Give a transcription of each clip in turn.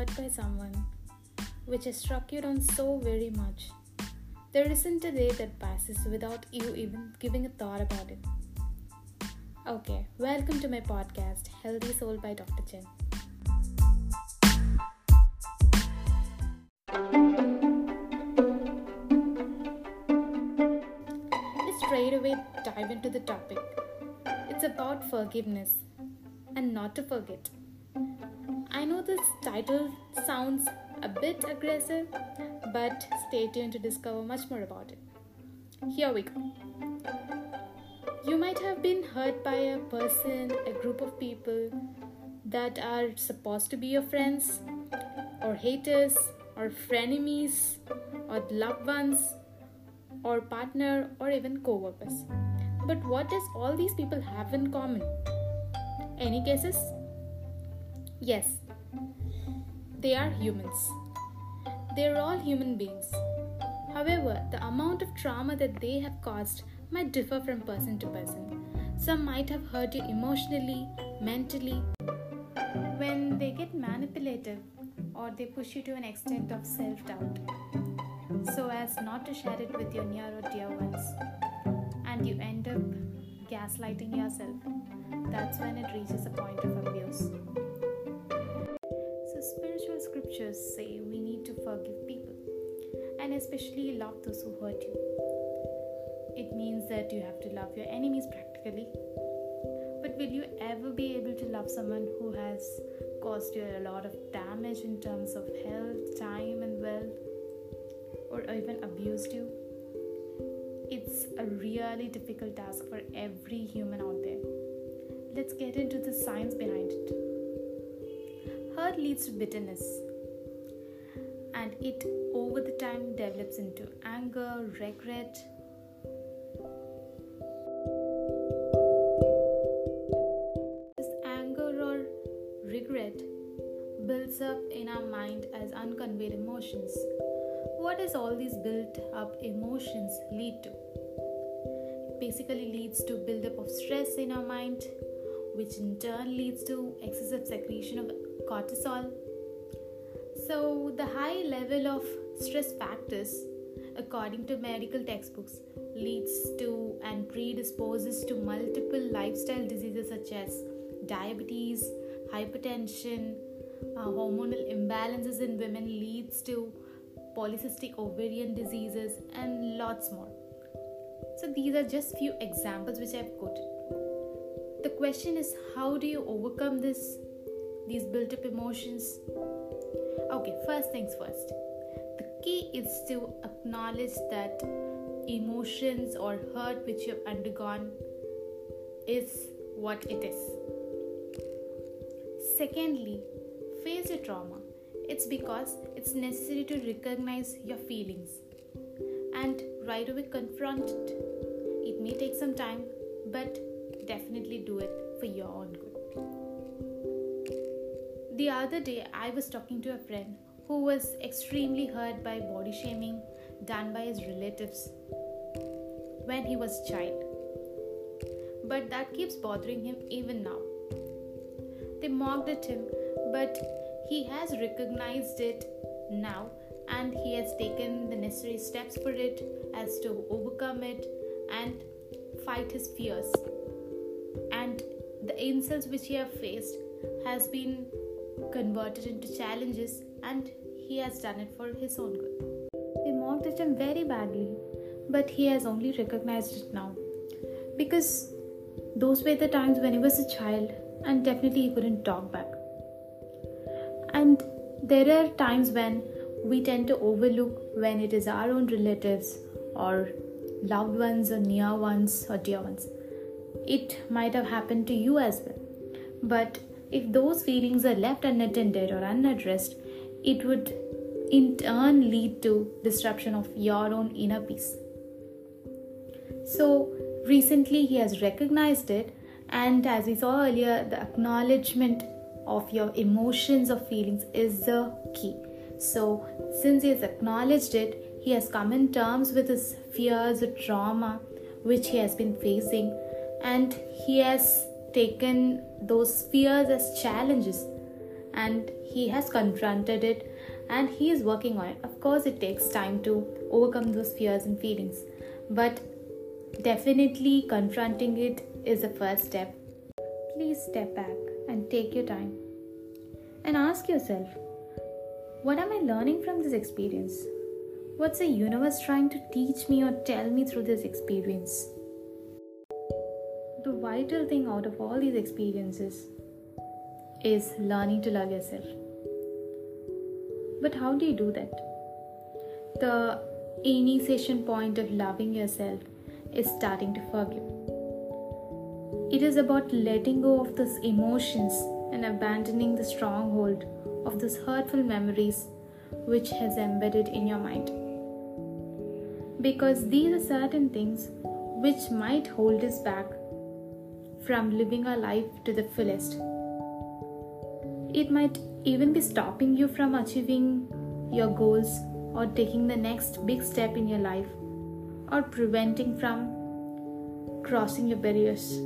hurt by someone, which has struck you down so very much, there isn't a day that passes without you even giving a thought about it. Okay, welcome to my podcast, Healthy Soul by Dr. Chen. Let's straight away dive into the topic. It's about forgiveness and not to forget. Know this title sounds a bit aggressive, but stay tuned to discover much more about it. Here we go. You might have been hurt by a person, a group of people that are supposed to be your friends, or haters, or frenemies, or loved ones, or partner, or even co workers. But what does all these people have in common? Any cases? Yes, they are humans. They are all human beings. However, the amount of trauma that they have caused might differ from person to person. Some might have hurt you emotionally, mentally. When they get manipulative or they push you to an extent of self doubt, so as not to share it with your near or dear ones, and you end up gaslighting yourself, that's when it reaches a point of abuse. Scriptures say we need to forgive people and especially love those who hurt you. It means that you have to love your enemies practically. But will you ever be able to love someone who has caused you a lot of damage in terms of health, time, and wealth, or even abused you? It's a really difficult task for every human out there. Let's get into the science behind it. Hurt leads to bitterness, and it over the time develops into anger, regret. This anger or regret builds up in our mind as unconveyed emotions. What does all these built up emotions lead to? It basically leads to buildup of stress in our mind, which in turn leads to excessive secretion of cortisol. So, the high level of stress factors, according to medical textbooks, leads to and predisposes to multiple lifestyle diseases such as diabetes, hypertension, uh, hormonal imbalances in women leads to polycystic ovarian diseases and lots more. So these are just few examples which I've quoted. The question is how do you overcome this these built up emotions? Okay, first things first. The key is to acknowledge that emotions or hurt which you have undergone is what it is. Secondly, face your trauma. It's because it's necessary to recognize your feelings and right away confront it. It may take some time, but definitely do it for your own good. The other day, I was talking to a friend who was extremely hurt by body shaming done by his relatives when he was a child. But that keeps bothering him even now. They mocked at him, but he has recognized it now and he has taken the necessary steps for it as to overcome it and fight his fears. And the insults which he have faced has been converted into challenges and he has done it for his own good. They mocked at him very badly, but he has only recognized it now. Because those were the times when he was a child and definitely he couldn't talk back. And there are times when we tend to overlook when it is our own relatives or loved ones or near ones or dear ones. It might have happened to you as well. But if those feelings are left unattended or unaddressed, it would in turn lead to disruption of your own inner peace. So recently he has recognized it and as we saw earlier the acknowledgement of your emotions or feelings is the key. So since he has acknowledged it, he has come in terms with his fears trauma which he has been facing and he has taken those fears as challenges and he has confronted it and he is working on it. Of course, it takes time to overcome those fears and feelings, but definitely confronting it is the first step. Please step back and take your time and ask yourself what am I learning from this experience? What's the universe trying to teach me or tell me through this experience? The vital thing out of all these experiences is learning to love yourself. But how do you do that? The initiation point of loving yourself is starting to forgive. It is about letting go of those emotions and abandoning the stronghold of those hurtful memories which has embedded in your mind. Because these are certain things which might hold us back from living our life to the fullest. It might even be stopping you from achieving your goals or taking the next big step in your life or preventing from crossing your barriers.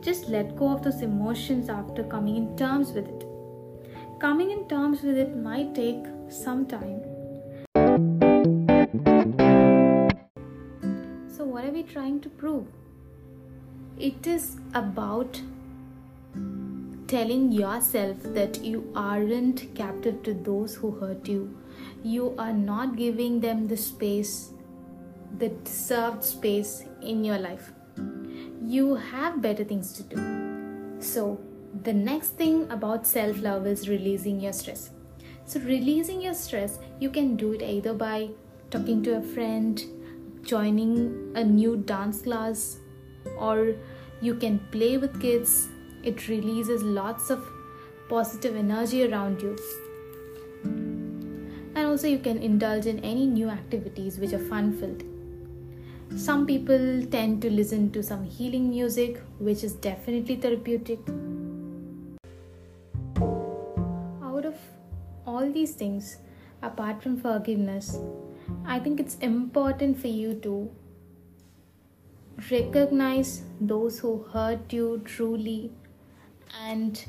Just let go of those emotions after coming in terms with it. Coming in terms with it might take some time. So, what are we trying to prove? It is about telling yourself that you aren't captive to those who hurt you. You are not giving them the space, the deserved space in your life you have better things to do. So, the next thing about self love is releasing your stress. So, releasing your stress, you can do it either by talking to a friend, joining a new dance class, or you can play with kids. It releases lots of positive energy around you. And also, you can indulge in any new activities which are fun filled some people tend to listen to some healing music, which is definitely therapeutic. Out of all these things, apart from forgiveness, I think it's important for you to recognize those who hurt you truly and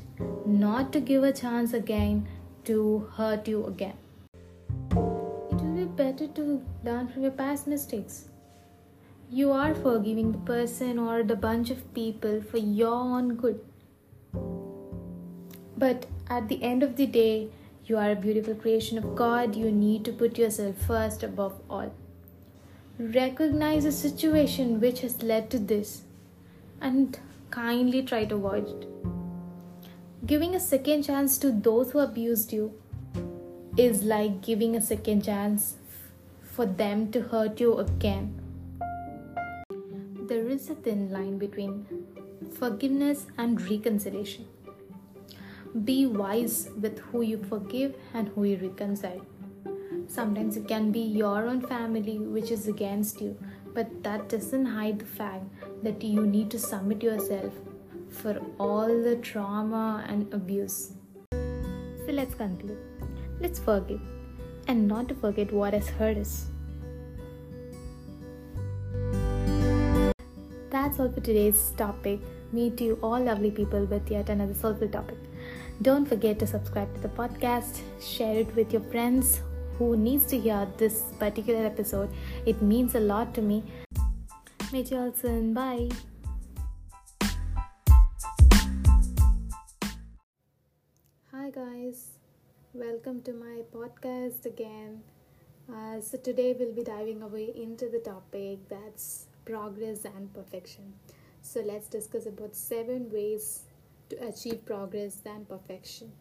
not to give a chance again to hurt you again. It will be better to learn from your past mistakes you are forgiving the person or the bunch of people for your own good. But at the end of the day, you are a beautiful creation of God. You need to put yourself first above all. Recognize the situation which has led to this and kindly try to avoid it. Giving a second chance to those who abused you is like giving a second chance for them to hurt you again there is a thin line between forgiveness and reconciliation. Be wise with who you forgive and who you reconcile. Sometimes it can be your own family which is against you, but that doesn't hide the fact that you need to submit yourself for all the trauma and abuse. So let's conclude. Let's forgive and not to forget what has hurt us. That's all for today's topic. Meet you all lovely people with yet another soulful topic. Don't forget to subscribe to the podcast, share it with your friends who needs to hear this particular episode. It means a lot to me. Meet you all soon. Bye. Hi guys, welcome to my podcast again. Uh, so today we'll be diving away into the topic that's progress and perfection. So let's discuss about seven ways to achieve progress and perfection.